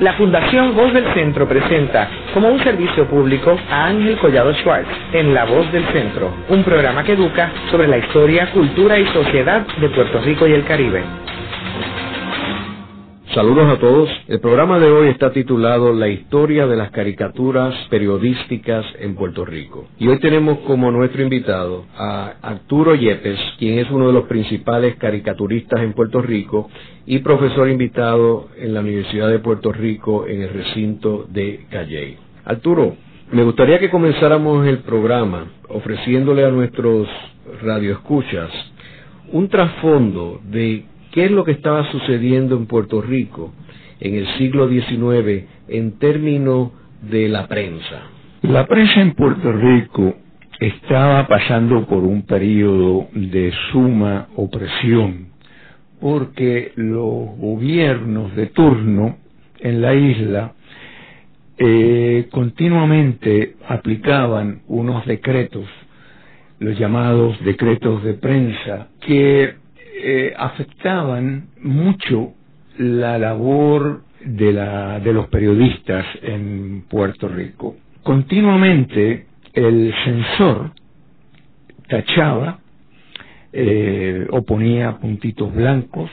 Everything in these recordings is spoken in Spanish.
La Fundación Voz del Centro presenta como un servicio público a Ángel Collado Schwartz en La Voz del Centro, un programa que educa sobre la historia, cultura y sociedad de Puerto Rico y el Caribe. Saludos a todos. El programa de hoy está titulado La historia de las caricaturas periodísticas en Puerto Rico. Y hoy tenemos como nuestro invitado a Arturo Yepes, quien es uno de los principales caricaturistas en Puerto Rico y profesor invitado en la Universidad de Puerto Rico en el recinto de Calley. Arturo, me gustaría que comenzáramos el programa ofreciéndole a nuestros radioescuchas un trasfondo de qué es lo que estaba sucediendo en Puerto Rico en el siglo XIX en términos de la prensa. La prensa en Puerto Rico estaba pasando por un periodo de suma opresión porque los gobiernos de turno en la isla eh, continuamente aplicaban unos decretos, los llamados decretos de prensa, que eh, afectaban mucho la labor de, la, de los periodistas en Puerto Rico. Continuamente el censor tachaba eh, o ponía puntitos blancos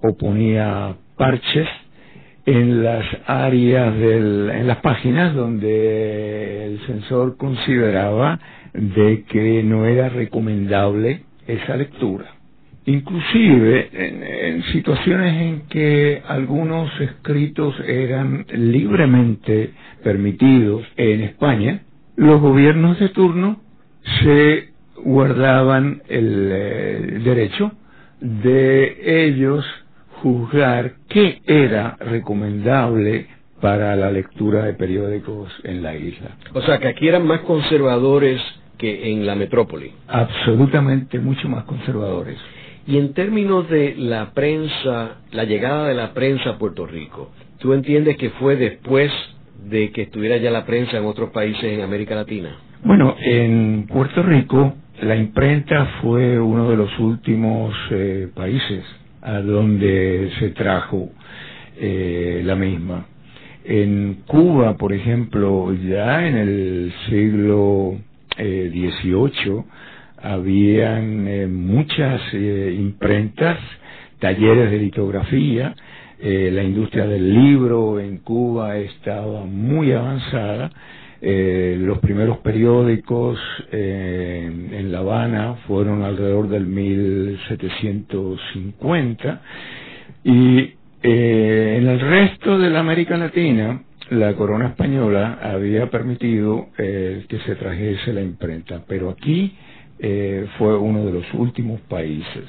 o ponía parches en las áreas del, en las páginas donde el censor consideraba de que no era recomendable esa lectura. Inclusive en, situaciones en que algunos escritos eran libremente permitidos en España, los gobiernos de turno se guardaban el, eh, derecho de ellos juzgar qué era recomendable para la lectura de periódicos en la isla. O sea, que aquí eran más conservadores que en la metrópoli. Absolutamente mucho más conservadores. Y en términos de la prensa, la llegada de la prensa a Puerto Rico, ¿tú entiendes que fue después de que estuviera ya la prensa en otros países en América Latina? Bueno, en Puerto Rico la imprenta fue uno de los últimos eh, países a donde se trajo eh, la misma. En Cuba, por ejemplo, ya en el siglo XVIII, eh, habían eh, muchas eh, imprentas, talleres de litografía, eh, la industria del libro en Cuba estaba muy avanzada, los primeros periódicos en La Habana fueron alrededor del 1750 y en el resto de la América Latina la corona española había permitido que se trajese la imprenta, pero aquí eh, fue uno de los últimos países.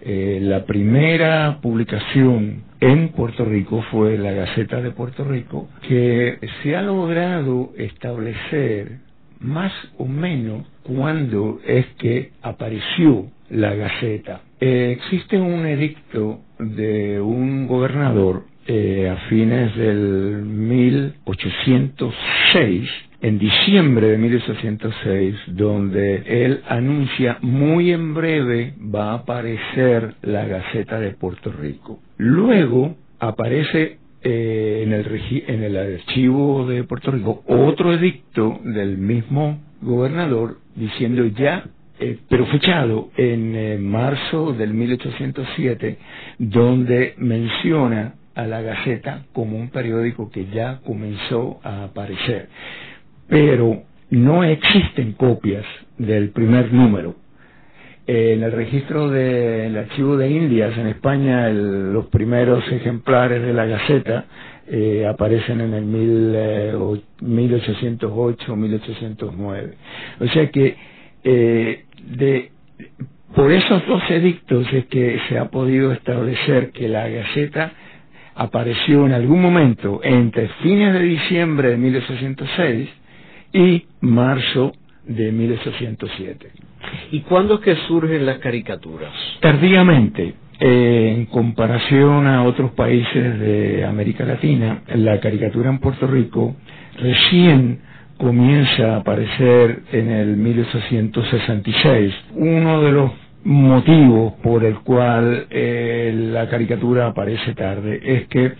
Eh, la primera publicación en Puerto Rico fue la Gaceta de Puerto Rico, que se ha logrado establecer más o menos cuándo es que apareció la Gaceta. Eh, existe un edicto de un gobernador a fines del 1806 en diciembre de 1806, donde él anuncia muy en breve va a aparecer la Gaceta de Puerto Rico. Luego aparece eh, en, el en el archivo de Puerto Rico otro edicto del mismo gobernador diciendo ya eh, pero fechado en eh, marzo del 1807, donde menciona a la Gaceta como un periódico que ya comenzó a aparecer pero no existen copias del primer número. En el registro del archivo de Indias en España, los primeros ejemplares de la Gaceta eh, aparecen en el mil, 1808 eh, 1809. O sea que eh, de, por esos dos edictos es que se ha podido establecer que la Gaceta apareció en algún momento entre fines de diciembre de 1806 y marzo de 1807. ¿Y cuándo es que surgen las caricaturas? Tardíamente. Eh, en comparación a otros países de América Latina, la caricatura en Puerto Rico recién comienza a aparecer en el 1866. Uno de los motivos por el cual eh, la caricatura aparece tarde es que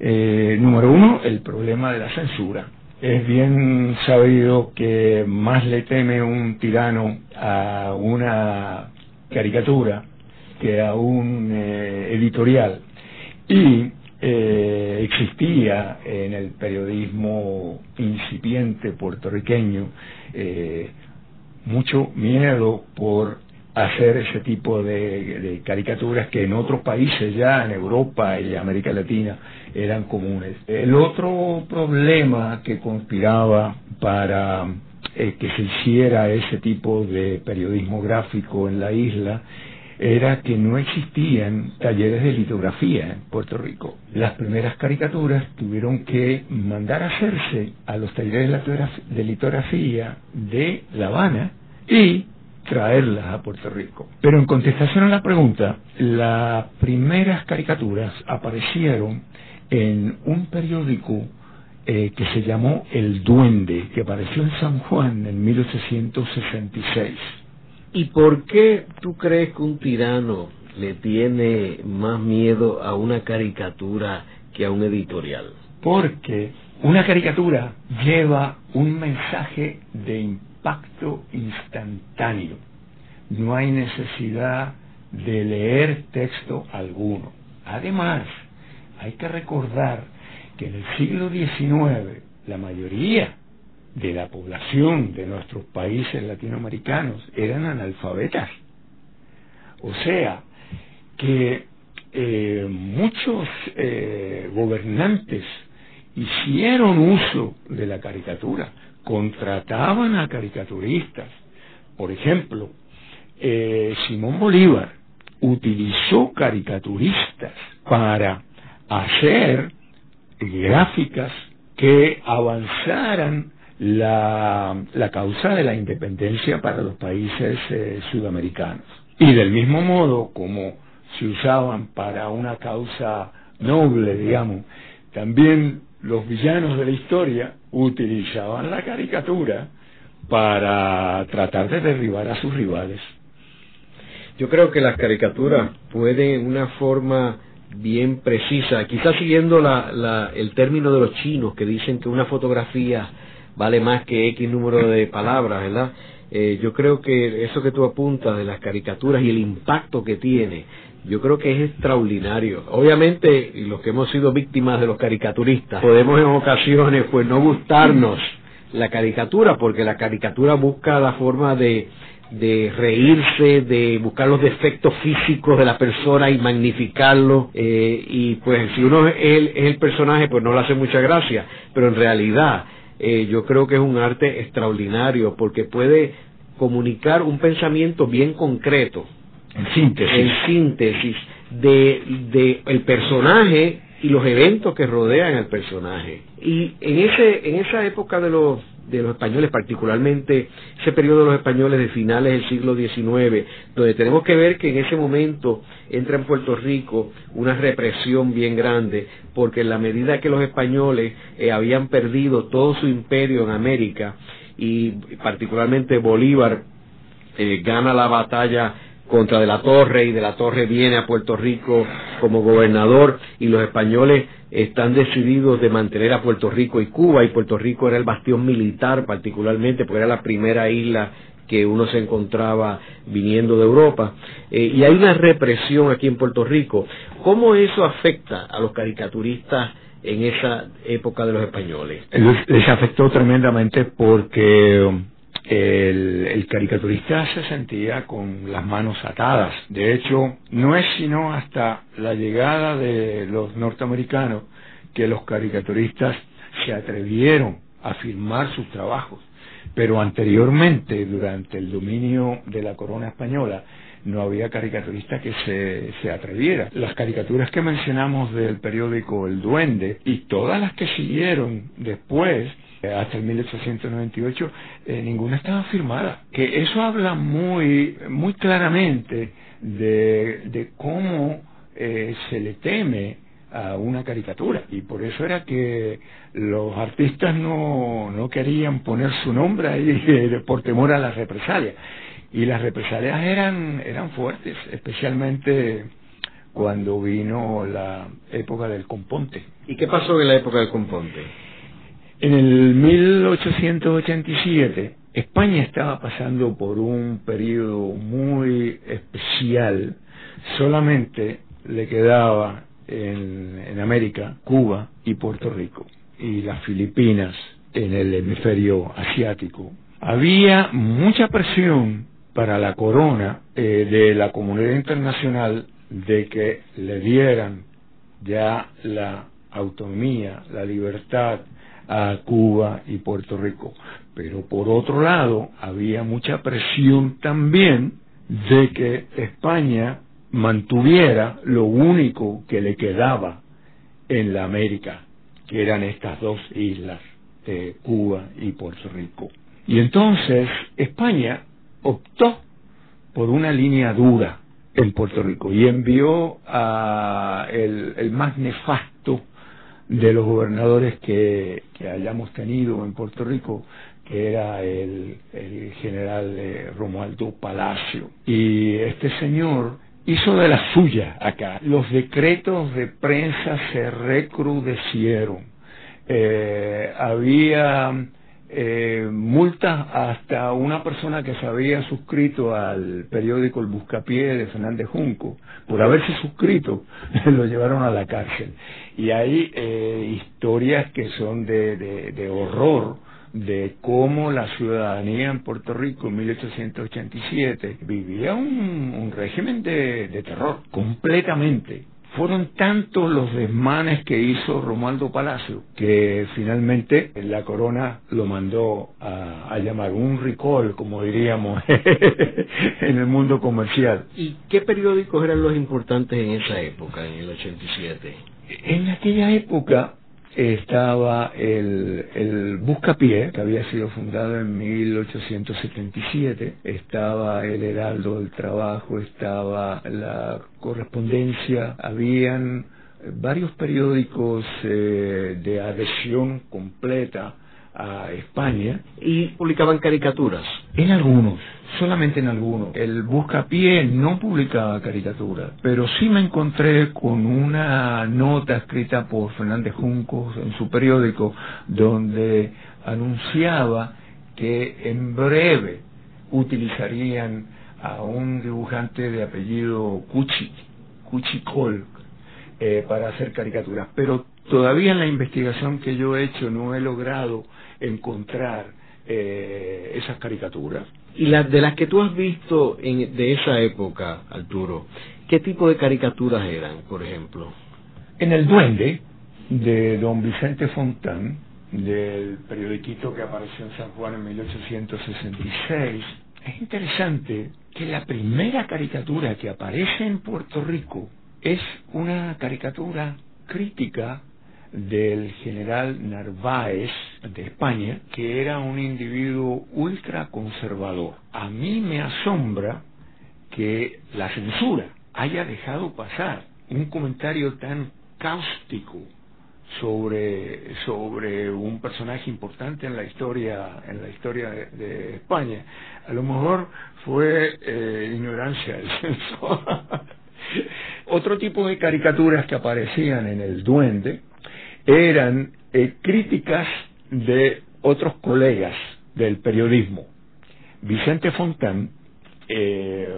Eh, número uno, el problema de la censura. Es bien sabido que más le teme un tirano a una caricatura que a un eh, editorial. Y eh, existía en el periodismo incipiente puertorriqueño eh, mucho miedo por hacer ese tipo de, caricaturas que en otros países ya, en Europa y América Latina, eran comunes. El otro problema que conspiraba para eh, que se hiciera ese tipo de periodismo gráfico en la isla era que no existían talleres de litografía en Puerto Rico. Las primeras caricaturas tuvieron que mandar a hacerse a los talleres de litografía de La Habana y traerlas a Puerto Rico. Pero en contestación a la pregunta, las primeras caricaturas aparecieron en un periódico eh, que se llamó El Duende, que apareció en San Juan en 1866. ¿Y por qué tú crees que un tirano le tiene más miedo a una caricatura que a un editorial? Porque una caricatura lleva un mensaje de impacto instantáneo. No hay necesidad de leer texto alguno. Además, hay que recordar que en el siglo XIX la mayoría de la población de nuestros países latinoamericanos eran analfabetas. O sea, que eh, muchos eh, gobernantes hicieron uso de la caricatura, contrataban a caricaturistas. Por ejemplo, eh, Simón Bolívar utilizó caricaturistas para hacer gráficas que avanzaran la, causa de la independencia para los países eh, sudamericanos. Y del mismo modo como se usaban para una causa noble, digamos, también los villanos de la historia utilizaban la caricatura para tratar de derribar a sus rivales. Yo creo que las caricaturas pueden, una forma bien precisa, quizás siguiendo la, la, el término de los chinos que dicen que una fotografía vale más que X número de palabras, ¿verdad? Eh, yo creo que eso que tú apuntas de las caricaturas y el impacto que tiene, yo creo que es extraordinario. Obviamente, los que hemos sido víctimas de los caricaturistas, podemos en ocasiones pues no gustarnos la caricatura, porque la caricatura busca la forma de, de reírse, de buscar los defectos físicos de la persona y magnificarlo. Eh, y pues si uno es el, es el personaje, pues no le hace mucha gracia, pero en realidad eh, yo creo que es un arte extraordinario porque puede comunicar un pensamiento bien concreto, en síntesis, en síntesis de, de el personaje y los eventos que rodean al personaje. Y en ese en esa época de los de los españoles, particularmente ese periodo de los españoles de finales del siglo XIX, donde tenemos que ver que en ese momento entra en Puerto Rico una represión bien grande, porque en la medida que los españoles eh, habían perdido todo su imperio en América, y particularmente Bolívar eh, gana la batalla contra de la Torre y de la Torre viene a Puerto Rico como gobernador y los españoles están decididos de mantener a Puerto Rico y Cuba y Puerto Rico era el bastión militar particularmente porque era la primera isla que uno se encontraba viniendo de Europa eh, y hay una represión aquí en Puerto Rico ¿cómo eso afecta a los caricaturistas en esa época de los españoles? Les afectó tremendamente porque el, caricaturista se sentía con las manos atadas. De hecho, no es sino hasta la llegada de los norteamericanos que los caricaturistas se atrevieron a firmar sus trabajos. Pero anteriormente, durante el dominio de la corona española, no había caricaturista que se, se atreviera. Las caricaturas que mencionamos del periódico El Duende y todas las que siguieron después hasta el 1898 eh, ninguna estaba firmada. Que eso habla muy, muy claramente de, cómo eh, se le teme a una caricatura y por eso era que los artistas no, no querían poner su nombre ahí por temor a las represalias y las represalias eran eran fuertes especialmente cuando vino la época del componte. ¿Y qué pasó en la época del componte? En el 1887, España estaba pasando por un periodo muy especial. Solamente le quedaba en, en América Cuba y Puerto Rico y las Filipinas en el hemisferio asiático. Había mucha presión para la corona eh, de la comunidad internacional de que le dieran ya la autonomía, la libertad a Cuba y Puerto Rico. Pero por otro lado, había mucha presión también de que España mantuviera lo único que le quedaba en la América, que eran estas dos islas de Cuba y Puerto Rico. Y entonces España optó por una línea dura en Puerto Rico y envió a el, el más nefasto de los gobernadores que, que, hayamos tenido en Puerto Rico, que era el, el general eh, Romualdo Palacio. Y este señor hizo de la suya acá. Los decretos de prensa se recrudecieron. Eh, había eh, multas hasta una persona que se había suscrito al periódico El Buscapié de Fernández Junco, por haberse suscrito, lo llevaron a la cárcel. Y hay eh, historias que son de, de, de horror de cómo la ciudadanía en Puerto Rico en 1887 vivía un, un régimen de, de terror completamente fueron tantos los desmanes que hizo Romualdo Palacio que finalmente la corona lo mandó a, a llamar un recall, como diríamos en el mundo comercial. ¿Y qué periódicos eran los importantes en esa época, en el 87? En aquella época estaba el, el Buscapié, que había sido fundado en 1877, estaba el Heraldo del Trabajo, estaba la correspondencia, habían varios periódicos eh, de adhesión completa a España. ¿Y publicaban caricaturas? En algunos, solamente en algunos. El Buscapié no publicaba caricaturas, pero sí me encontré con una nota escrita por Fernández Juncos en su periódico donde anunciaba que en breve utilizarían a un dibujante de apellido Cuchi, Cuchi Col, eh, para hacer caricaturas. Pero todavía en la investigación que yo he hecho no he logrado encontrar eh, esas caricaturas. Y las de las que tú has visto en, de esa época, Arturo, ¿qué tipo de caricaturas eran, por ejemplo? En El Duende, de don Vicente Fontán, del periodiquito que apareció en San Juan en 1866, es interesante que la primera caricatura que aparece en Puerto Rico es una caricatura crítica del general Narváez de España, que era un individuo ultraconservador. A mí me asombra que la censura haya dejado pasar un comentario tan cáustico sobre sobre un personaje importante en la historia en la historia de, España a lo mejor fue eh, ignorancia del censor otro tipo de caricaturas que aparecían en el duende eran eh, críticas de otros colegas del periodismo. Vicente Fontán, eh,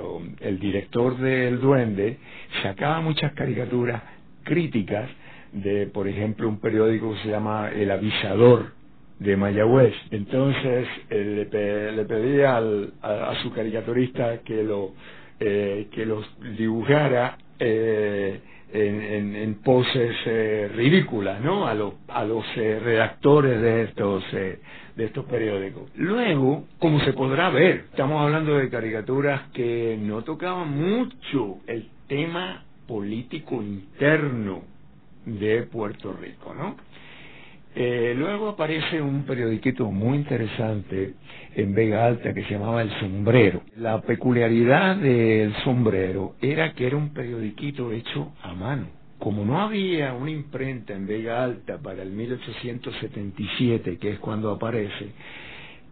el director del Duende, sacaba muchas caricaturas críticas de, por ejemplo, un periódico que se llama El Avisador de Mayagüez. Entonces eh, le, le, pedía al, a, a, su caricaturista que lo eh, que los dibujara eh, en, en, poses eh, ridículas, ¿no? A, lo, a los eh, redactores de estos eh, de estos periódicos. Luego, como se podrá ver, estamos hablando de caricaturas que no tocaban mucho el tema político interno de Puerto Rico, ¿no? Eh, luego aparece un periodiquito muy interesante en Vega Alta que se llamaba El Sombrero. La peculiaridad del sombrero era que era un periodiquito hecho a mano. Como no había una imprenta en Vega Alta para el 1877, que es cuando aparece,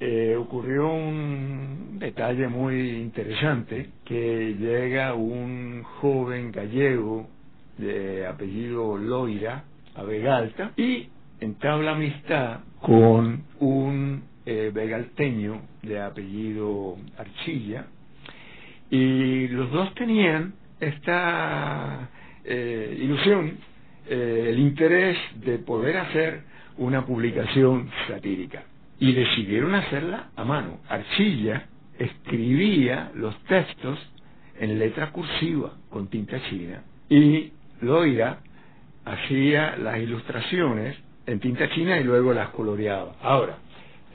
eh, ocurrió un detalle muy interesante, que llega un joven gallego de apellido Loira a Vegalta y entabla amistad con un eh, vegalteño de apellido Archilla y los dos tenían esta eh, ilusión, eh, el interés de poder hacer una publicación satírica y decidieron hacerla a mano. Archilla escribía los textos en letra cursiva con tinta china y Loira hacía las ilustraciones en tinta china y luego las coloreaba. Ahora,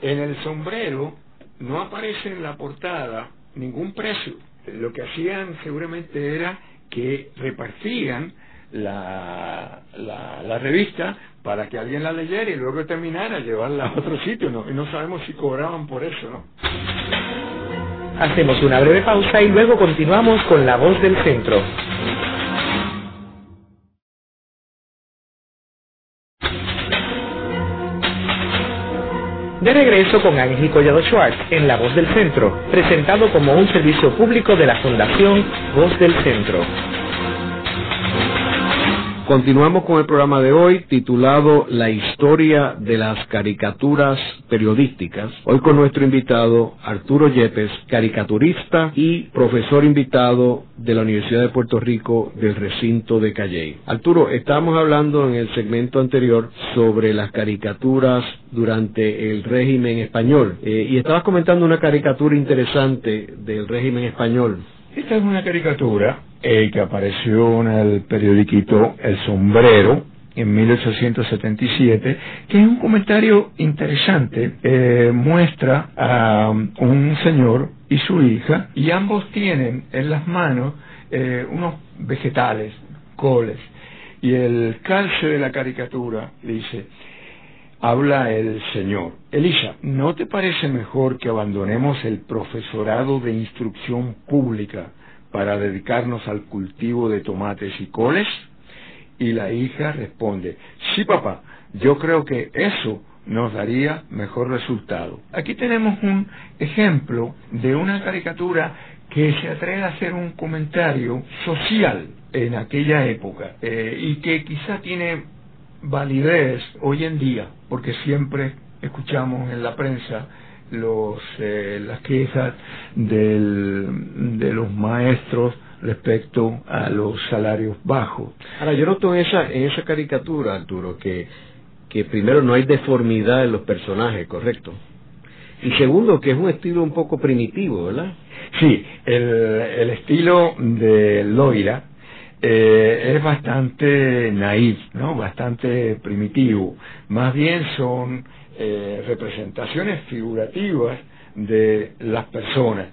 en el sombrero no aparece en la portada ningún precio. Lo que hacían seguramente era que repartían la, la, revista para que alguien la leyera y luego terminara llevarla a otro sitio. ¿no? Y no sabemos si cobraban por eso, ¿no? Hacemos una breve pausa y luego continuamos con La Voz del Centro. De regreso con Ángel Collado Schwartz en La Voz del Centro, presentado como un servicio público de la Fundación Voz del Centro. Continuamos con el programa de hoy titulado La historia de las caricaturas periodísticas. Hoy con nuestro invitado Arturo Yepes, caricaturista y profesor invitado de la Universidad de Puerto Rico del recinto de Calley. Arturo, estábamos hablando en el segmento anterior sobre las caricaturas durante el régimen español eh, y estabas comentando una caricatura interesante del régimen español. Esta es una caricatura eh, que apareció en el periodiquito El Sombrero en 1877, que es un comentario interesante. Eh, muestra a un señor y su hija, y ambos tienen en las manos eh, unos vegetales, coles, y el calce de la caricatura dice, habla el Señor. Elisa, ¿no te parece mejor que abandonemos el profesorado de instrucción pública para dedicarnos al cultivo de tomates y coles? Y la hija responde, sí papá, yo creo que eso nos daría mejor resultado. Aquí tenemos un ejemplo de una caricatura que se atreve a hacer un comentario social en aquella época eh, y que quizá tiene validez hoy en día, porque siempre escuchamos en la prensa los, eh, las quejas del, de los maestros respecto a los salarios bajos. Ahora, yo noto en esa, en esa caricatura, Arturo, que, que primero no hay deformidad en los personajes, ¿correcto? Y segundo, que es un estilo un poco primitivo, ¿verdad? Sí, el, el estilo de Loira eh, es bastante naif, ¿no? Bastante primitivo. Más bien son eh, representaciones figurativas de las personas.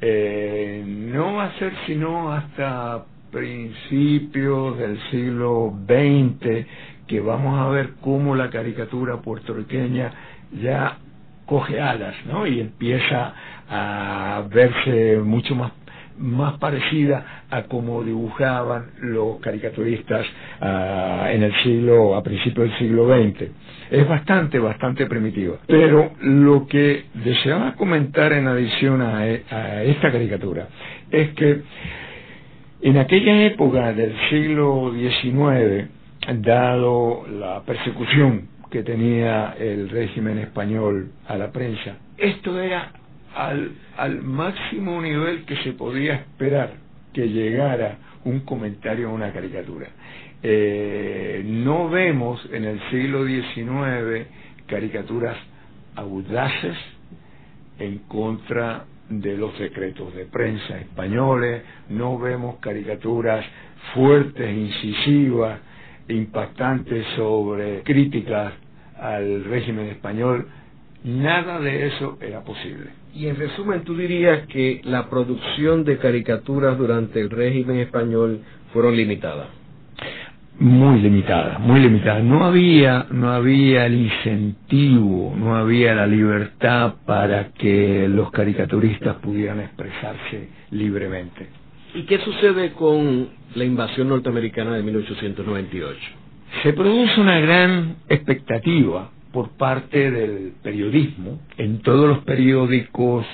Eh, no va a ser sino hasta principios del siglo XX que vamos a ver cómo la caricatura puertorriqueña ya coge alas, ¿no? Y empieza a verse mucho más más parecida a como dibujaban los caricaturistas ah, en el siglo, a principios del siglo XX. Es bastante, bastante primitiva. Pero lo que deseaba comentar en adición a, e, a esta caricatura es que en aquella época del siglo XIX, dado la persecución que tenía el régimen español a la prensa, esto era al, al máximo nivel que se podía esperar que llegara un comentario a una caricatura. Eh, no vemos en el siglo XIX caricaturas audaces en contra de los secretos de prensa españoles, no vemos caricaturas fuertes, incisivas, impactantes sobre críticas al régimen español, nada de eso era posible. Y en resumen, tú dirías que la producción de caricaturas durante el régimen español fueron limitadas. Muy limitadas, muy limitadas. No había, no había el incentivo, no había la libertad para que los caricaturistas pudieran expresarse libremente. ¿Y qué sucede con la invasión norteamericana de 1898? Se produce una gran expectativa por parte del periodismo. En todos los periódicos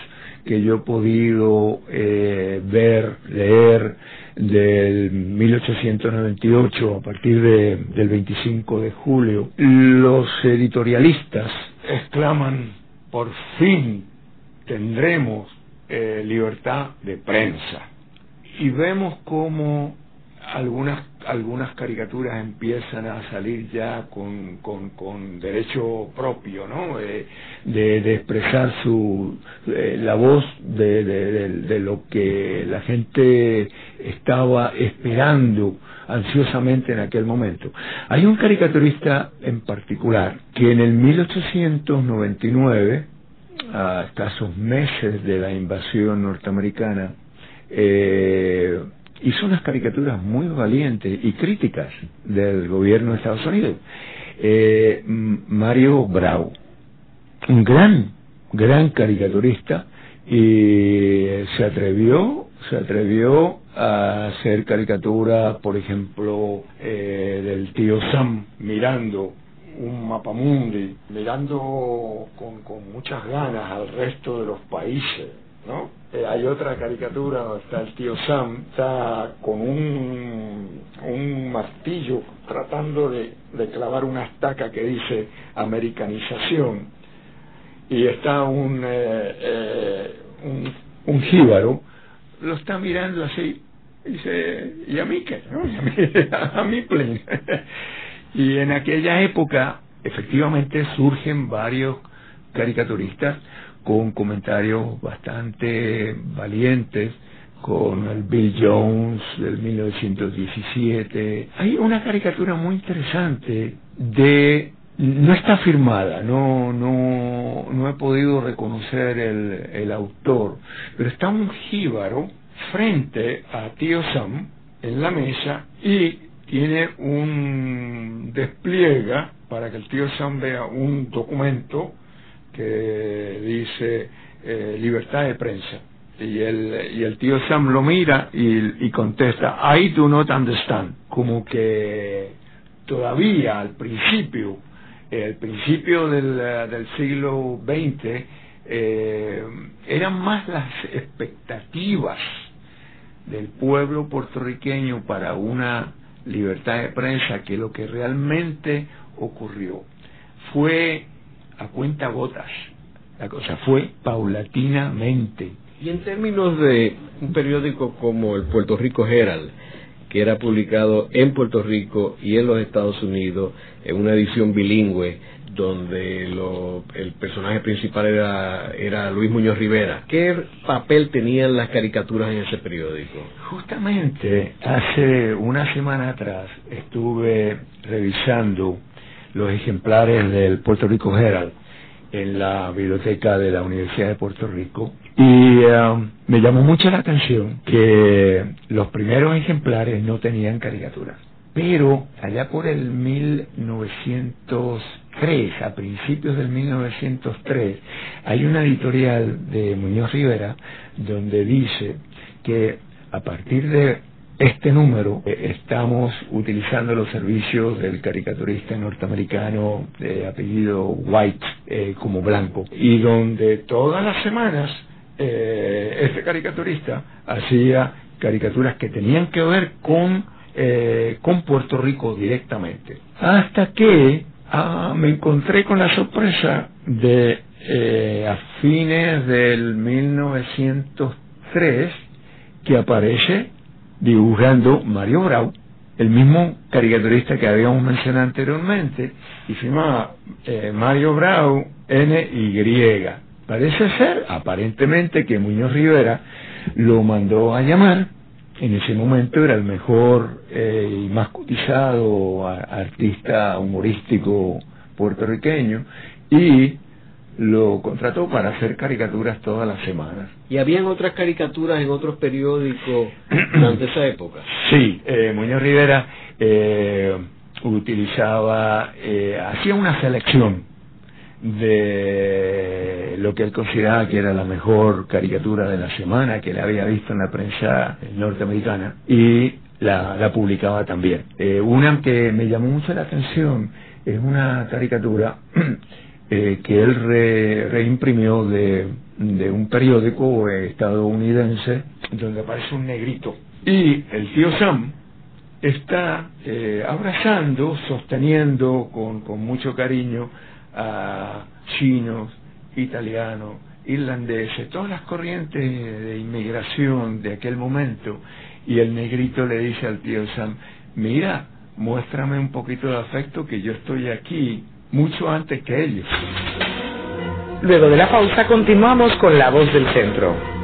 que yo he podido eh, ver, leer del 1898 a partir de, del 25 de julio, los editorialistas exclaman, por fin tendremos eh, libertad de prensa. Y vemos cómo algunas algunas caricaturas empiezan a salir ya con, con, derecho propio, ¿no? de, expresar su eh, la voz de, de, lo que la gente estaba esperando ansiosamente en aquel momento. Hay un caricaturista en particular que en el 1899, a escasos meses de la invasión norteamericana, eh, hizo unas caricaturas muy valientes y críticas del gobierno de Estados Unidos. Eh, Mario Brau, un gran, gran caricaturista, y se atrevió, se atrevió a hacer caricatura, por ejemplo, eh, del tío Sam mirando un mapamundi, mirando con, con muchas ganas al resto de los países ¿no? Eh, hay otra caricatura donde está el tío Sam, está con un, un martillo tratando de, clavar una estaca que dice americanización y está un, eh, eh, un, un jíbaro, lo está mirando así y dice, ¿y a mí qué? ¿no? ¿Y a mí, a mí y en aquella época efectivamente surgen varios caricaturistas con comentarios bastante valientes con el Bill Jones del 1917. Hay una caricatura muy interesante de no está firmada, no, no, no he podido reconocer el, el autor, pero está un jíbaro frente a Tío Sam en la mesa y tiene un despliega para que el tío Sam vea un documento que dice eh, libertad de prensa. Y el, y el tío Sam lo mira y, y contesta, I do not understand. Como que todavía al principio, el principio del, del siglo XX, eh, eran más las expectativas del pueblo puertorriqueño para una libertad de prensa que lo que realmente ocurrió. Fue a cuenta gotas. La cosa fue paulatinamente. Y en términos de un periódico como el Puerto Rico Herald, que era publicado en Puerto Rico y en los Estados Unidos, en una edición bilingüe, donde lo, el personaje principal era, era Luis Muñoz Rivera. ¿Qué papel tenían las caricaturas en ese periódico? Justamente hace una semana atrás estuve revisando los ejemplares del Puerto Rico Herald en la biblioteca de la Universidad de Puerto Rico y um, me llamó mucho la atención que los primeros ejemplares no tenían caricaturas. Pero allá por el 1903, a principios del 1903, hay una editorial de Muñoz Rivera donde dice que a partir de este número eh, estamos utilizando los servicios del caricaturista norteamericano de apellido White eh, como blanco y donde todas las semanas eh, este caricaturista hacía caricaturas que tenían que ver con con Puerto Rico directamente. Hasta que ah, me encontré con la sorpresa de a fines del 1903 que aparece dibujando Mario Brau, el mismo caricaturista que habíamos mencionado anteriormente, y llama eh, Mario Brau NY. Parece ser, aparentemente, que Muñoz Rivera lo mandó a llamar, en ese momento era el mejor eh, y más cotizado artista humorístico puertorriqueño, y lo contrató para hacer caricaturas todas las semanas. ¿Y habían otras caricaturas en otros periódicos durante esa época? Sí, eh, Muñoz Rivera eh, utilizaba, eh, hacía una selección de lo que él consideraba que era la mejor caricatura de la semana que él había visto en la prensa norteamericana y la, publicaba también. Eh, una que me llamó mucho la atención es una caricatura eh, que él reimprimió de, un periódico estadounidense donde aparece un negrito. Y el tío Sam está eh, abrazando, sosteniendo con, con mucho cariño a chinos, italianos, irlandeses, todas las corrientes de inmigración de aquel momento, y el negrito le dice al tío Sam, mira, muéstrame un poquito de afecto que yo estoy aquí mucho antes que ellos. Luego de la pausa continuamos con la voz del centro.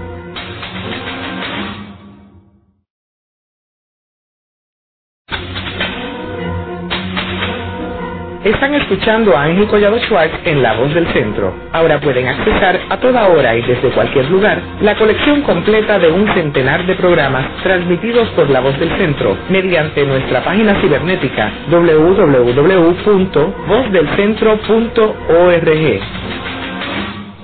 Están escuchando a Ángel Collado Schwartz en La Voz del Centro. Ahora pueden accesar a toda hora y desde cualquier lugar la colección completa de un centenar de programas transmitidos por La Voz del Centro mediante nuestra página cibernética www.vozdelcentro.org.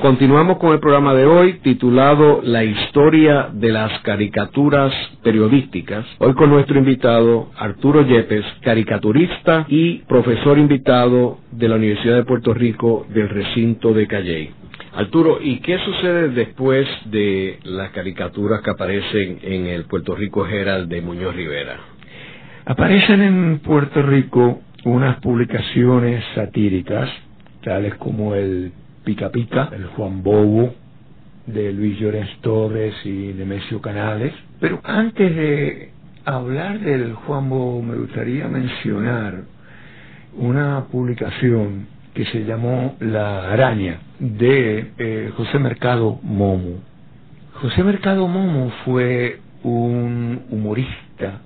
Continuamos con el programa de hoy titulado La historia de las caricaturas periodísticas. Hoy con nuestro invitado Arturo Yepes, caricaturista y profesor invitado de la Universidad de Puerto Rico del recinto de Calley. Arturo, ¿y qué sucede después de las caricaturas que aparecen en el Puerto Rico Herald de Muñoz Rivera? Aparecen en Puerto Rico unas publicaciones satíricas, tales como el Pica Pica, el Juan Bobo, de Luis Llorens Torres y Nemesio Canales. Pero antes de hablar del Juan Bobo, me gustaría mencionar una publicación que se llamó La Araña, de eh, José Mercado Momo. José Mercado Momo fue un humorista,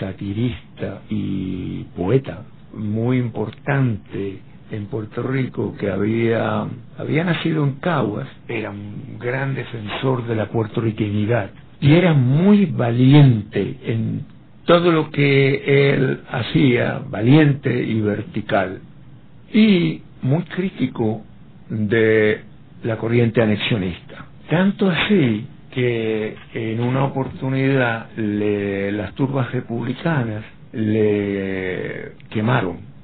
satirista y poeta muy importante en Puerto Rico que había, había nacido en Caguas, era un gran defensor de la puertorriqueñidad y era muy valiente en todo lo que él hacía, valiente y vertical, y muy crítico de la corriente anexionista. Tanto así que en una oportunidad las turbas republicanas le quemaron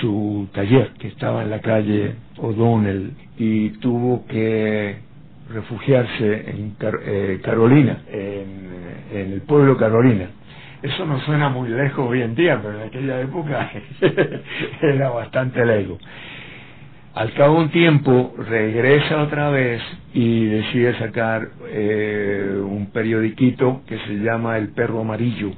su taller que estaba en la calle O'Donnell y tuvo que refugiarse en eh, Carolina, en, el pueblo Carolina. Eso no suena muy lejos hoy en día, pero en aquella época era bastante lejos. Al cabo de un tiempo regresa otra vez y decide sacar eh, un periodiquito que se llama El Perro Amarillo,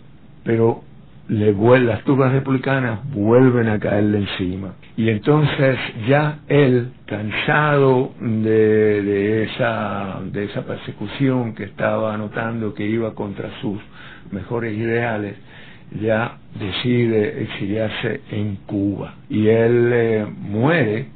pero le las turbas republicanas vuelven a caerle encima. Y entonces ya él, cansado de, de, esa, de esa persecución que estaba notando que iba contra sus mejores ideales, ya decide exiliarse en Cuba. Y él eh, muere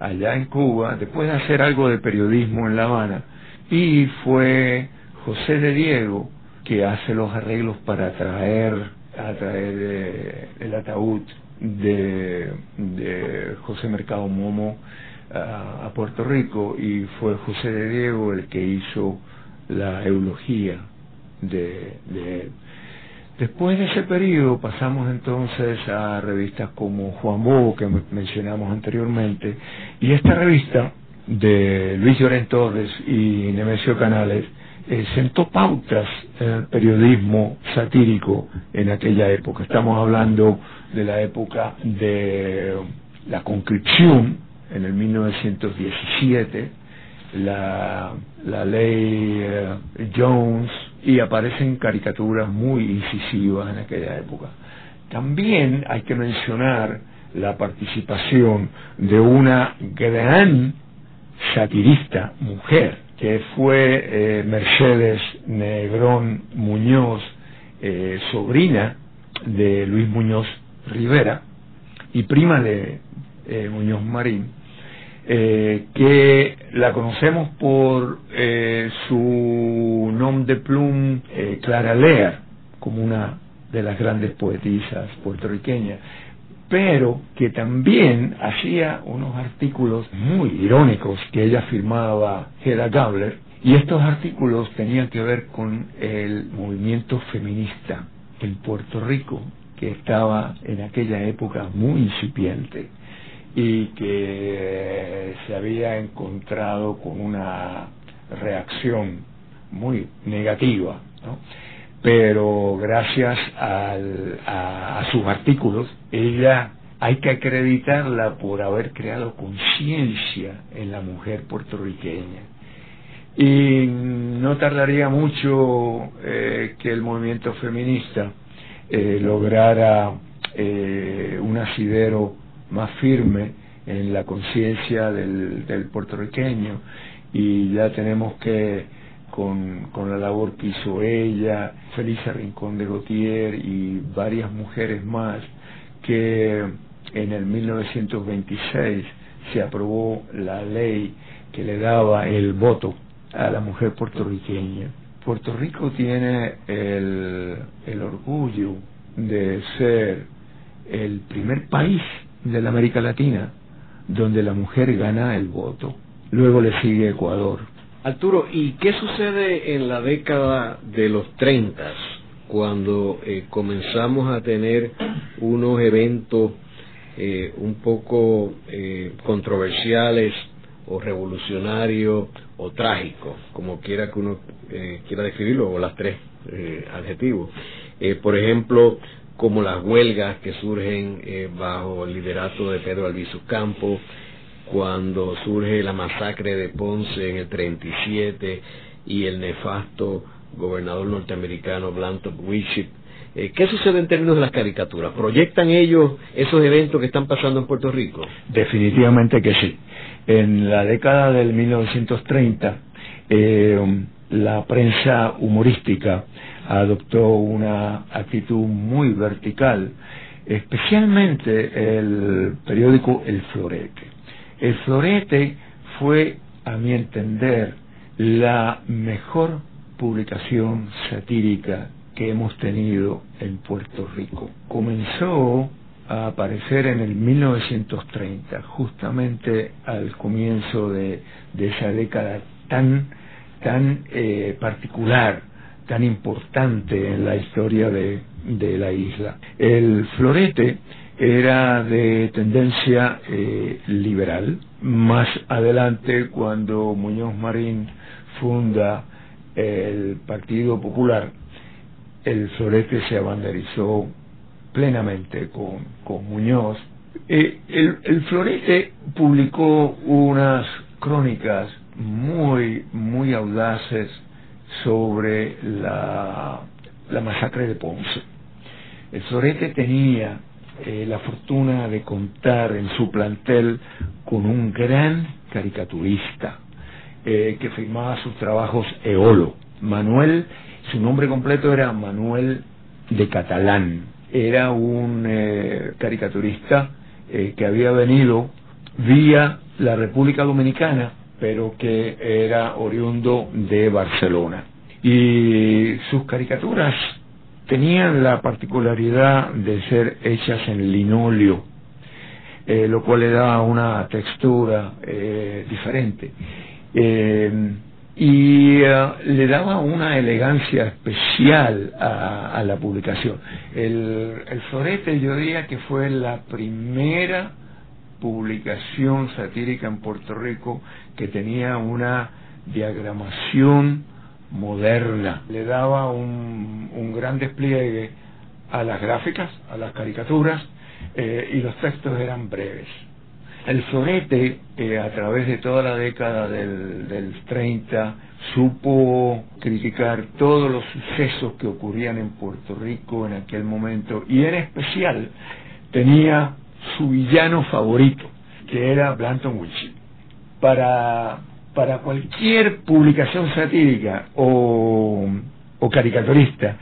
allá en Cuba, después de hacer algo de periodismo en La Habana, y fue José de Diego que hace los arreglos para traer a través de, el ataúd de, de José Mercado Momo a, Puerto Rico y fue José de Diego el que hizo la eulogía de, de él. Después de ese periodo pasamos entonces a revistas como Juan Bobo, que mencionamos anteriormente, y esta revista de Luis Llorén Torres y Nemesio Canales eh, sentó pautas en el periodismo satírico en aquella época. Estamos hablando de la época de la conscripción en el 1917, la, la ley eh, Jones y aparecen caricaturas muy incisivas en aquella época. También hay que mencionar la participación de una gran satirista mujer que fue eh, Mercedes Negrón Muñoz, eh, sobrina de Luis Muñoz Rivera y prima de eh, Muñoz Marín, que la conocemos por su nombre de plum Clara Lea, como una de las grandes poetisas puertorriqueñas pero que también hacía unos artículos muy irónicos que ella firmaba Hedda Gabler, y estos artículos tenían que ver con el movimiento feminista en Puerto Rico que estaba en aquella época muy incipiente y que se había encontrado con una reacción muy negativa, pero gracias a, sus artículos, ella hay que acreditarla por haber creado conciencia en la mujer puertorriqueña. Y no tardaría mucho eh, que el movimiento feminista eh, lograra eh, un asidero más firme en la conciencia del, puertorriqueño y ya tenemos que con, con, la labor que hizo ella, Felisa Rincón de Gautier y varias mujeres más que en el 1926 se aprobó la ley que le daba el voto a la mujer puertorriqueña. Puerto Rico tiene el, el orgullo de ser el primer país de la América Latina donde la mujer gana el voto. Luego le sigue Ecuador. Arturo, ¿y qué sucede en la década de los 30 cuando eh, comenzamos a tener unos eventos eh, un poco eh, controversiales o revolucionarios o trágicos, como quiera que uno quiera describirlo, o las tres adjetivos? por ejemplo, como las huelgas que surgen eh, bajo el liderato de Pedro Albizu Campo, cuando surge la masacre de Ponce en el 37 y el nefasto gobernador norteamericano Blanton Winship. Eh, ¿Qué sucede en términos de las caricaturas? ¿Proyectan ellos esos eventos que están pasando en Puerto Rico? Definitivamente que sí. En la década del 1930, eh, la prensa humorística adoptó una actitud muy vertical, especialmente el periódico El Florete. El Florete fue, a mi entender, la mejor publicación satírica que hemos tenido en Puerto Rico. Comenzó a aparecer en el 1930, justamente al comienzo de, esa década tan, tan eh, particular tan importante en la historia de, de la isla. El florete era de tendencia eh, liberal. Más adelante, cuando Muñoz Marín funda el Partido Popular, el florete se abanderizó plenamente con, con Muñoz. Eh, el, el florete publicó unas crónicas muy, muy audaces sobre la, la masacre de Ponce. El Sorete tenía eh, la fortuna de contar en su plantel con un gran caricaturista eh, que firmaba sus trabajos Eolo. Manuel, su nombre completo era Manuel de Catalán. Era un eh, caricaturista que había venido vía la República Dominicana pero que era oriundo de Barcelona. Y sus caricaturas tenían la particularidad de ser hechas en linóleo, eh, lo cual le daba una textura eh, diferente. Eh, y le daba una elegancia especial a, la publicación. El, el florete yo diría que fue la primera publicación satírica en Puerto Rico que tenía una diagramación moderna. Le daba un, un gran despliegue a las gráficas, a las caricaturas, eh, y los textos eran breves. El florete, eh, a través de toda la década del, del 30, supo criticar todos los sucesos que ocurrían en Puerto Rico en aquel momento, y en especial tenía su villano favorito, que era Blanton Winchell. Para, para cualquier publicación satírica o, caricaturista,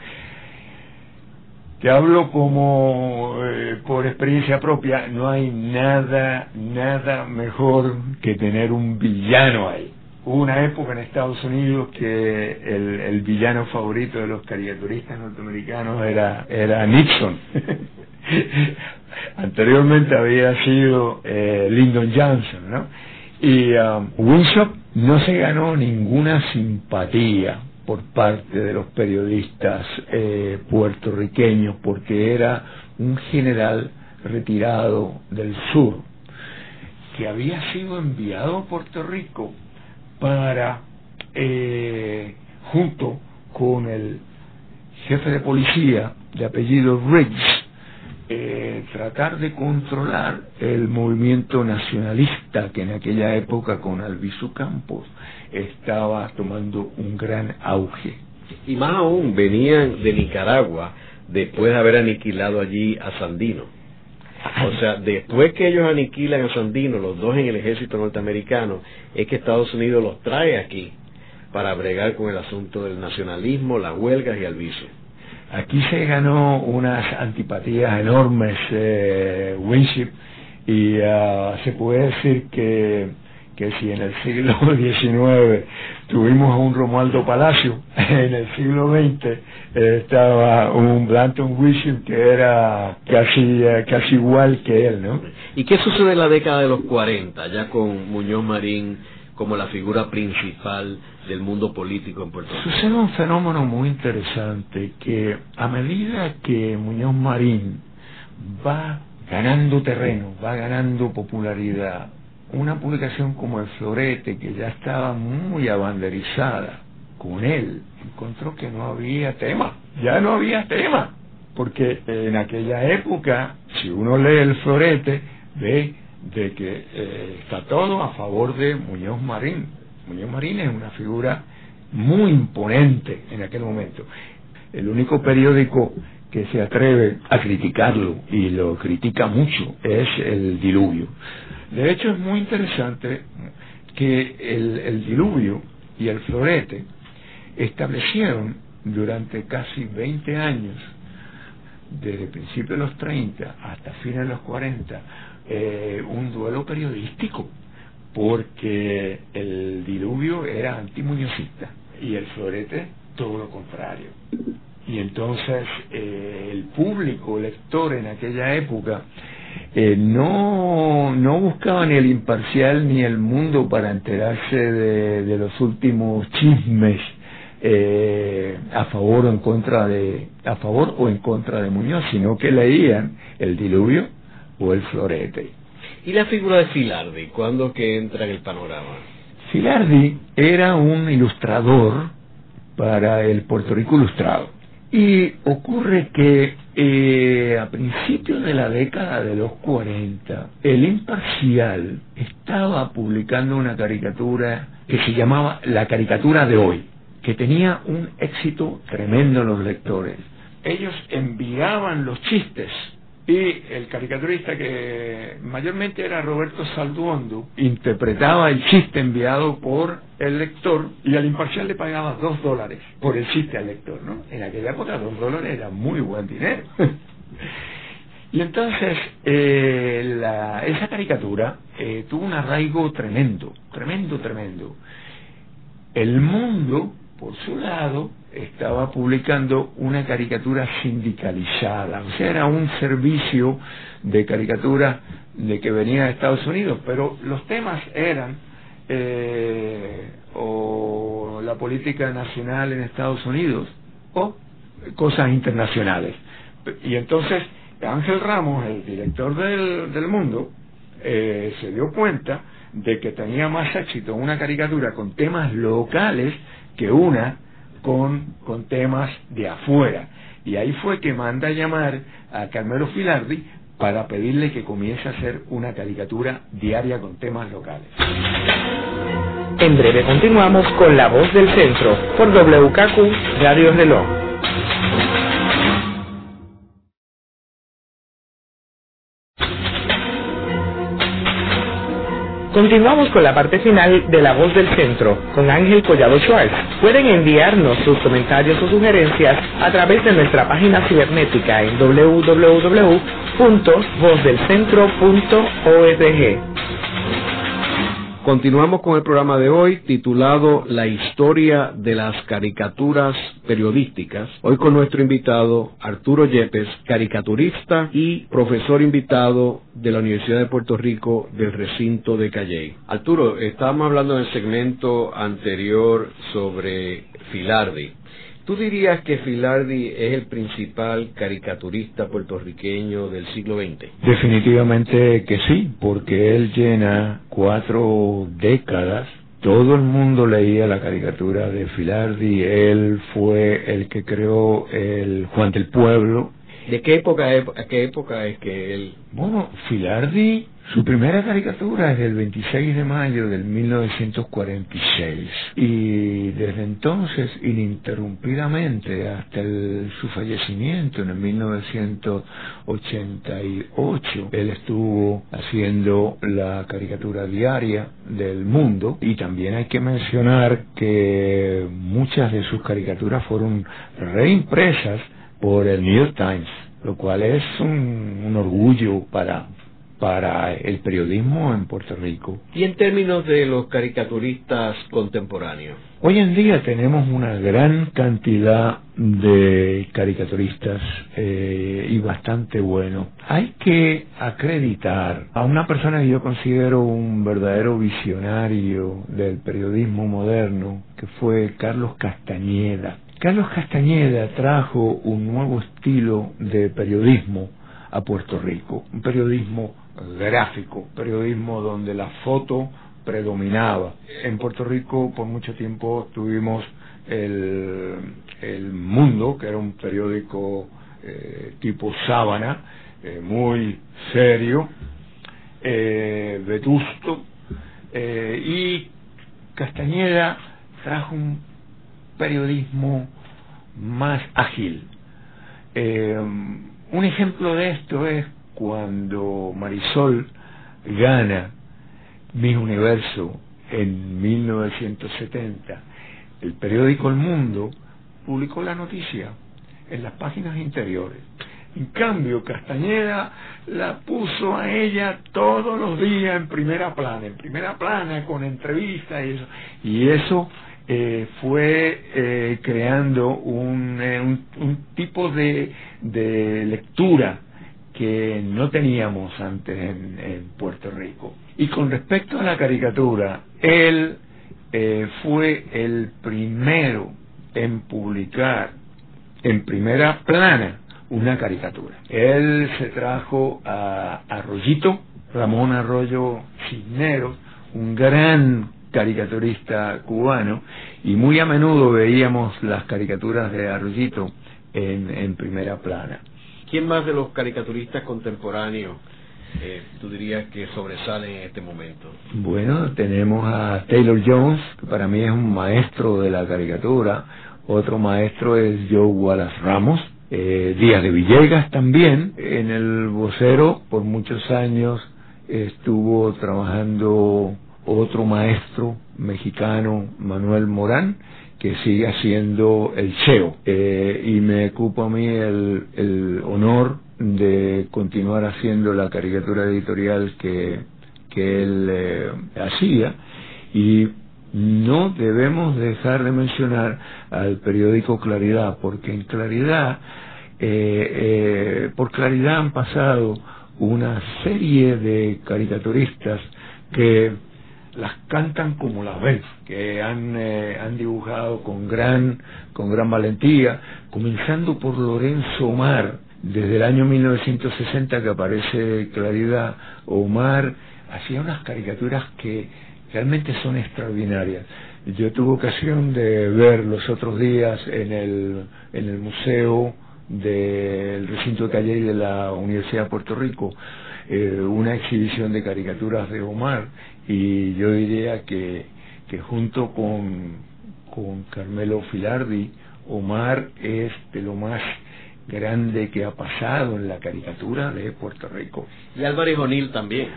te hablo como eh, por experiencia propia, no hay nada, nada mejor que tener un villano ahí. Hubo una época en Estados Unidos que el, villano favorito de los caricaturistas norteamericanos era, era Nixon. Anteriormente había sido eh, Lyndon Johnson, ¿no? Y um, no se ganó ninguna simpatía por parte de los periodistas eh, puertorriqueños porque era un general retirado del sur que había sido enviado a Puerto Rico para, eh, junto con el jefe de policía de apellido Riggs, eh, tratar de controlar el movimiento nacionalista que en aquella época con Albizu Campos estaba tomando un gran auge. Y más aún, venían de Nicaragua después de haber aniquilado allí a Sandino. O sea, después que ellos aniquilan a Sandino, los dos en el ejército norteamericano, es que Estados Unidos los trae aquí para bregar con el asunto del nacionalismo, las huelgas y Albizu. Aquí se ganó unas antipatías enormes eh, Winship y ah, se puede decir que, que si en el siglo XIX tuvimos a un Romualdo Palacio, en el siglo XX estaba un Blanton Winship que era casi, eh, casi igual que él, ¿no? ¿Y qué sucede en la década de los 40, ya con Muñoz Marín como la figura principal del mundo político en Puerto Rico. Sucede un fenómeno muy interesante que a medida que Muñoz Marín va ganando terreno, va ganando popularidad, una publicación como El Florete, que ya estaba muy abanderizada con él, encontró que no había tema, ya no había tema, porque en aquella época, si uno lee El Florete, ve de que eh, está todo a favor de Muñoz Marín. Muñoz Marín es una figura muy imponente en aquel momento. El único periódico que se atreve a criticarlo y lo critica mucho es el diluvio. De hecho es muy interesante que el, diluvio y el florete establecieron durante casi 20 años, desde principios de los 30 hasta fines de los 40, eh, un duelo periodístico, porque el diluvio era antimuñozista y el florete todo lo contrario. Y entonces eh, el público lector en aquella época eh, no, no buscaba ni el imparcial ni el mundo para enterarse de, los últimos chismes eh, a favor o en contra de a favor o en contra de Muñoz, sino que leían el diluvio o el florete. ¿Y la figura de Filardi? ¿Cuándo que entra en el panorama? Filardi era un ilustrador para el Puerto Rico Ilustrado. Y ocurre que eh, a principios de la década de los 40, el Imparcial estaba publicando una caricatura que se llamaba La caricatura de hoy, que tenía un éxito tremendo en los lectores. Ellos enviaban los chistes y el caricaturista que mayormente era Roberto Salduondo interpretaba el chiste enviado por el lector y al imparcial le pagaba dos dólares por el chiste al lector, ¿no? En aquella época dos dólares era muy buen dinero. y entonces eh, la, esa caricatura eh, tuvo un arraigo tremendo, tremendo, tremendo. El mundo, por su lado, estaba publicando una caricatura sindicalizada, o sea, era un servicio de caricatura de que venía de Estados Unidos, pero los temas eran eh, o la política nacional en Estados Unidos o cosas internacionales. Y entonces Ángel Ramos, el director del, del mundo, eh, se dio cuenta de que tenía más éxito una caricatura con temas locales que una con, con temas de afuera. Y ahí fue que manda a llamar a Carmelo Filardi para pedirle que comience a hacer una caricatura diaria con temas locales. En breve continuamos con La Voz del Centro por WKQ Radio Reloj. Continuamos con la parte final de La Voz del Centro con Ángel Collado Schwartz. Pueden enviarnos sus comentarios o sugerencias a través de nuestra página cibernética en www.vozdelcentro.org. Continuamos con el programa de hoy titulado La historia de las caricaturas periodísticas. Hoy con nuestro invitado Arturo Yepes, caricaturista y profesor invitado de la Universidad de Puerto Rico del recinto de Calley. Arturo, estábamos hablando en el segmento anterior sobre Filardi. ¿Tú dirías que Filardi es el principal caricaturista puertorriqueño del siglo XX? Definitivamente que sí, porque él llena cuatro décadas. Todo el mundo leía la caricatura de Filardi. Él fue el que creó el Juan del Pueblo. ¿De qué época, qué época es que él? Bueno, Filardi su primera caricatura es del 26 de mayo del 1946 y desde entonces ininterrumpidamente hasta su fallecimiento en el 1988 él estuvo haciendo la caricatura diaria del mundo y también hay que mencionar que muchas de sus caricaturas fueron reimpresas por el New York Times lo cual es un, un orgullo para, para el periodismo en Puerto Rico. Y en términos de los caricaturistas contemporáneos. Hoy en día tenemos una gran cantidad de caricaturistas eh, y bastante bueno. Hay que acreditar a una persona que yo considero un verdadero visionario del periodismo moderno, que fue Carlos Castañeda. Carlos Castañeda trajo un nuevo estilo de periodismo a Puerto Rico, un periodismo gráfico, periodismo donde la foto predominaba. En Puerto Rico por mucho tiempo tuvimos el, el Mundo, que era un periódico eh, tipo sábana, eh, muy serio, eh, vetusto, y Castañeda trajo un periodismo más ágil. un ejemplo de esto es cuando Marisol gana Mi Universo en 1970, el periódico El Mundo publicó la noticia en las páginas interiores. En cambio, Castañeda la puso a ella todos los días en primera plana, en primera plana, con entrevistas y eso. Y eso eh, fue eh, creando un, eh, un, tipo de lectura que no teníamos antes en, Puerto Rico. Y con respecto a la caricatura, él eh, fue el primero en publicar en primera plana una caricatura. Él se trajo a Arroyito, Ramón Arroyo Cisneros, un gran caricaturista cubano, y muy a menudo veíamos las caricaturas de Arroyito en, en primera plana. ¿Quién más de los caricaturistas contemporáneos eh, tú dirías que sobresale en este momento? Bueno, tenemos a Taylor Jones, que para mí es un maestro de la caricatura. Otro maestro es Joe Wallace Ramos. Eh, Díaz de Villegas también. En el vocero por muchos años estuvo trabajando otro maestro mexicano, Manuel Morán que sigue haciendo el cheo. Eh, y me ocupo a mí el, el, honor de continuar haciendo la caricatura editorial que, que él eh, hacía. Y no debemos dejar de mencionar al periódico Claridad porque en Claridad eh, por Claridad han pasado una serie de caricaturistas que las cantan como las ven, que han, eh, han dibujado con gran, con gran valentía, comenzando por Lorenzo Omar, desde el año 1960 que aparece Claridad, Omar hacía unas caricaturas que realmente son extraordinarias. Yo tuve ocasión de ver los otros días en el, en el museo del recinto de Calle de la Universidad de Puerto Rico eh, una exhibición de caricaturas de Omar y yo diría que, que junto con, con Carmelo Filardi, Omar es de lo más grande que ha pasado en la caricatura de Puerto Rico. Y Álvarez O'Neill también.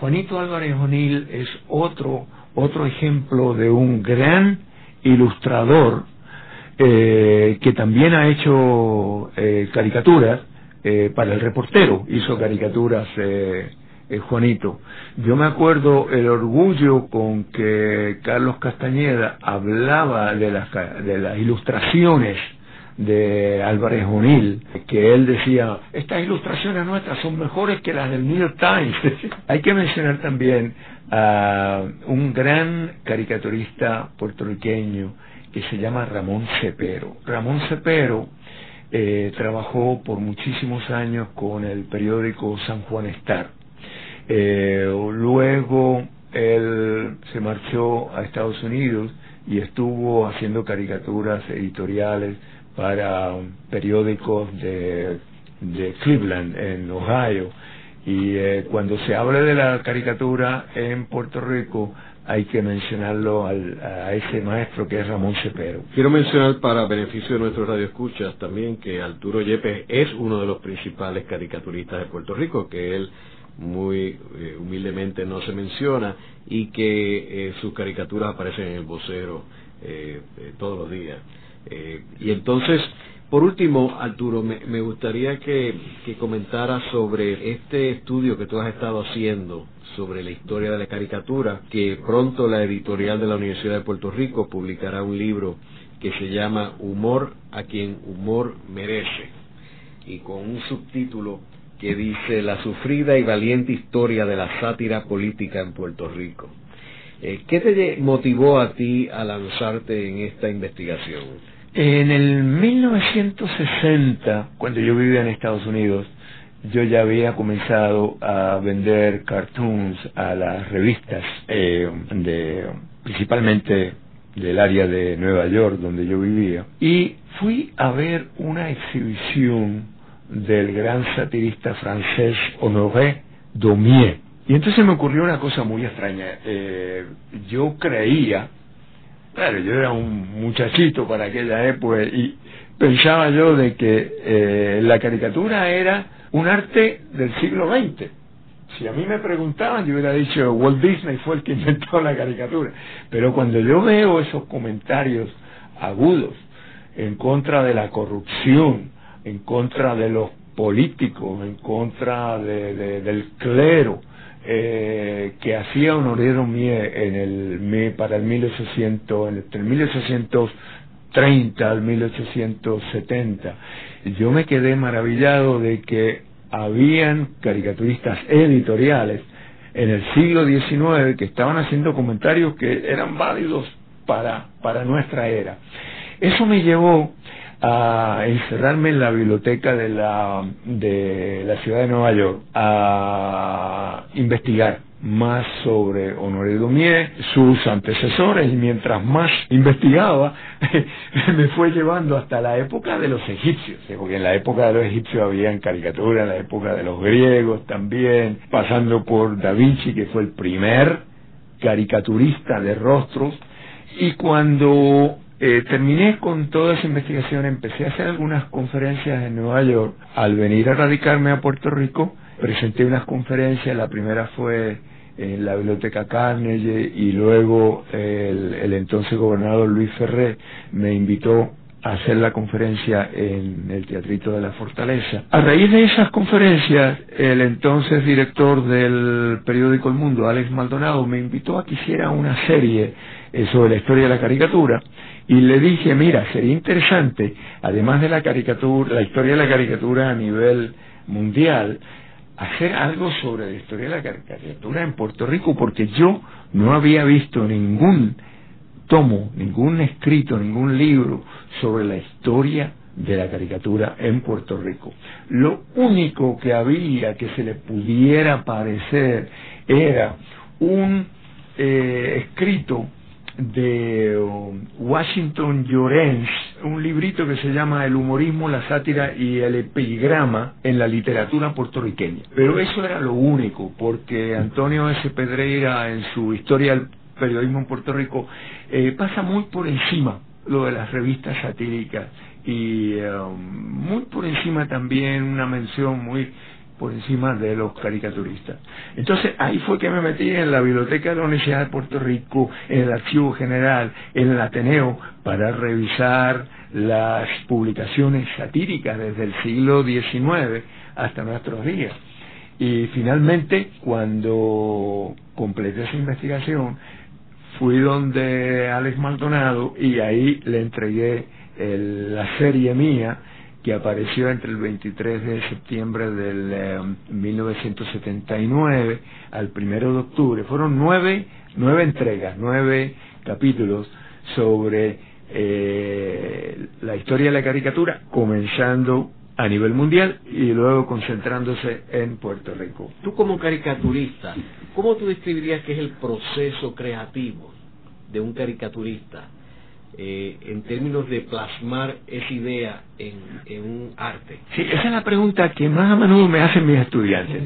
Juanito Álvarez O'Neill es otro, otro ejemplo de un gran ilustrador eh, que también ha hecho eh, caricaturas eh, para el reportero, hizo caricaturas eh, Juanito. Yo me acuerdo el orgullo con que Carlos Castañeda hablaba de las, de las ilustraciones de Álvarez O'Neill, que él decía, estas ilustraciones nuestras son mejores que las del New York Times. Hay que mencionar también a un gran caricaturista puertorriqueño que se llama Ramón Cepero. Ramón Cepero eh, trabajó por muchísimos años con el periódico San Juan Star. Eh, luego él se marchó a Estados Unidos y estuvo haciendo caricaturas editoriales para periódicos de, de Cleveland, en Ohio. Y eh, cuando se habla de la caricatura en Puerto Rico, hay que mencionarlo al, a ese maestro que es Ramón Cepero. Quiero mencionar para beneficio de nuestros radioescuchas también que Arturo Yepes es uno de los principales caricaturistas de Puerto Rico, que él muy eh, humildemente no se menciona y que eh, sus caricaturas aparecen en el vocero todos los días. Eh, y entonces, por último, Arturo, me, gustaría que, que comentaras sobre este estudio que tú has estado haciendo sobre la historia de la caricatura, que pronto la editorial de la Universidad de Puerto Rico publicará un libro que se llama Humor a quien humor merece, y con un subtítulo que dice La sufrida y valiente historia de la sátira política en Puerto Rico. Eh, ¿Qué te motivó a ti a lanzarte en esta investigación? En el 1960, cuando yo vivía en Estados Unidos, yo ya había comenzado a vender cartoons a las revistas, eh, principalmente del área de Nueva York donde yo vivía, y fui a ver una exhibición del gran satirista francés Honoré Daumier. Y entonces me ocurrió una cosa muy extraña. Eh, yo creía Claro, yo era un muchachito para aquella época y pensaba yo de que eh, la caricatura era un arte del siglo XX. Si a mí me preguntaban, yo hubiera dicho Walt Disney fue el que inventó la caricatura. Pero cuando yo veo esos comentarios agudos en contra de la corrupción, en contra de los políticos, en contra de, del clero, eh, que hacía Honorero Mie en el para el 1800, entre el 1830 al 1870. Yo me quedé maravillado de que habían caricaturistas editoriales en el siglo XIX que estaban haciendo comentarios que eran válidos para, para nuestra era. Eso me llevó a encerrarme en la biblioteca de la, de la ciudad de Nueva York a investigar más sobre Honoré Daumier, sus antecesores, y mientras más investigaba, me fue llevando hasta la época de los egipcios, porque en la época de los egipcios habían caricaturas, en la época de los griegos también, pasando por Da Vinci, que fue el primer caricaturista de rostros, y cuando eh, terminé con toda esa investigación, empecé a hacer algunas conferencias en Nueva York. Al venir a radicarme a Puerto Rico, presenté unas conferencias, la primera fue en la biblioteca Carnegie y luego el, el entonces gobernador Luis Ferré me invitó a hacer la conferencia en el Teatrito de la Fortaleza. A raíz de esas conferencias, el entonces director del periódico El Mundo, Alex Maldonado, me invitó a que hiciera una serie eh, sobre la historia de la caricatura y le dije, mira, sería interesante, además de la caricatura, la historia de la caricatura a nivel mundial, hacer algo sobre la historia de la caricatura en Puerto Rico, porque yo no había visto ningún tomo, ningún escrito, ningún libro sobre la historia de la caricatura en Puerto Rico. Lo único que había que se le pudiera parecer era un eh, escrito de um, Washington Llorens, un librito que se llama El humorismo, la sátira y el epigrama en la literatura puertorriqueña. Pero eso era lo único, porque Antonio S. Pedreira en su historia del periodismo en Puerto Rico eh, pasa muy por encima lo de las revistas satíricas y um, muy por encima también una mención muy por encima de los caricaturistas. Entonces ahí fue que me metí en la biblioteca de la Universidad de Puerto Rico, en el Archivo General, en el Ateneo, para revisar las publicaciones satíricas desde el siglo XIX hasta nuestros días. Y finalmente, cuando completé esa investigación, fui donde Alex Maldonado y ahí le entregué la serie mía que apareció entre el 23 de septiembre del 1979 eh, al 1 de octubre. Fueron nueve, nueve entregas, nueve capítulos sobre eh, la historia de la caricatura, comenzando a nivel mundial y luego concentrándose en Puerto Rico. Tú como caricaturista, ¿cómo tú describirías que es el proceso creativo de un caricaturista eh, en términos de plasmar esa idea en, un arte? Sí, esa es la pregunta que más a menudo me hacen mis estudiantes.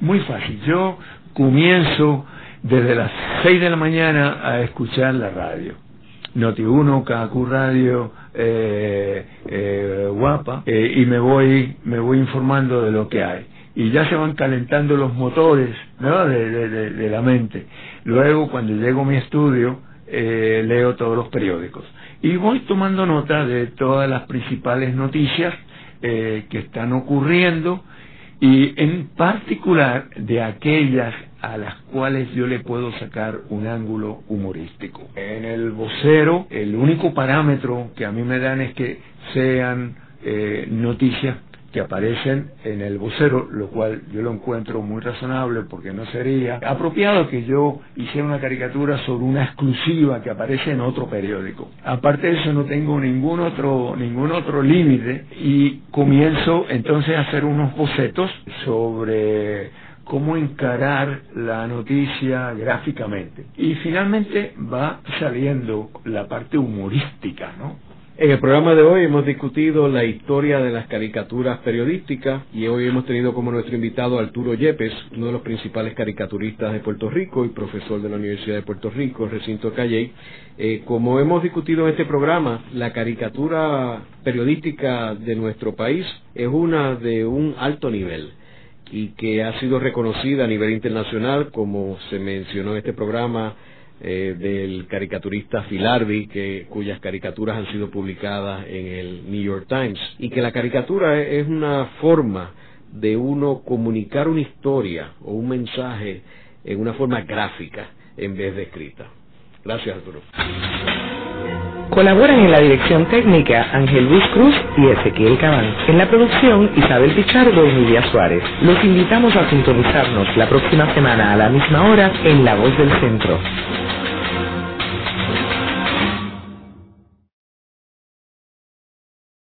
Muy fácil. Yo comienzo desde las 6 de la mañana a escuchar la radio. Noti 1, KQ Radio, eh, eh, Guapa, eh, y me voy, me voy informando de lo que hay. Y ya se van calentando los motores ¿no? de, de la mente. Luego, cuando llego a mi estudio, eh, leo todos los periódicos. Y voy tomando nota de todas las principales noticias eh, que están ocurriendo y en particular de aquellas a las cuales yo le puedo sacar un ángulo humorístico. En el vocero, el único parámetro que a mí me dan es que sean eh, noticias que aparecen en el vocero, lo cual yo lo encuentro muy razonable porque no sería apropiado que yo hiciera una caricatura sobre una exclusiva que aparece en otro periódico. Aparte de eso no tengo ningún otro ningún otro límite y comienzo entonces a hacer unos bocetos sobre cómo encarar la noticia gráficamente. Y finalmente va saliendo la parte humorística, ¿no? En el programa de hoy hemos discutido la historia de las caricaturas periodísticas y hoy hemos tenido como nuestro invitado Arturo Yepes, uno de los principales caricaturistas de Puerto Rico y profesor de la Universidad de Puerto Rico, recinto Calley. Eh, como hemos discutido en este programa, la caricatura periodística de nuestro país es una de un alto nivel y que ha sido reconocida a nivel internacional, como se mencionó en este programa, eh, del caricaturista Harvey, que, cuyas caricaturas han sido publicadas en el New York Times, y que la caricatura es una forma de uno comunicar una historia o un mensaje en una forma gráfica en vez de escrita. Gracias, Arturo. Colaboran en la dirección técnica Ángel Luis Cruz y Ezequiel Cabán. En la producción Isabel Pichardo y Emilia Suárez. Los invitamos a sintonizarnos la próxima semana a la misma hora en La Voz del Centro.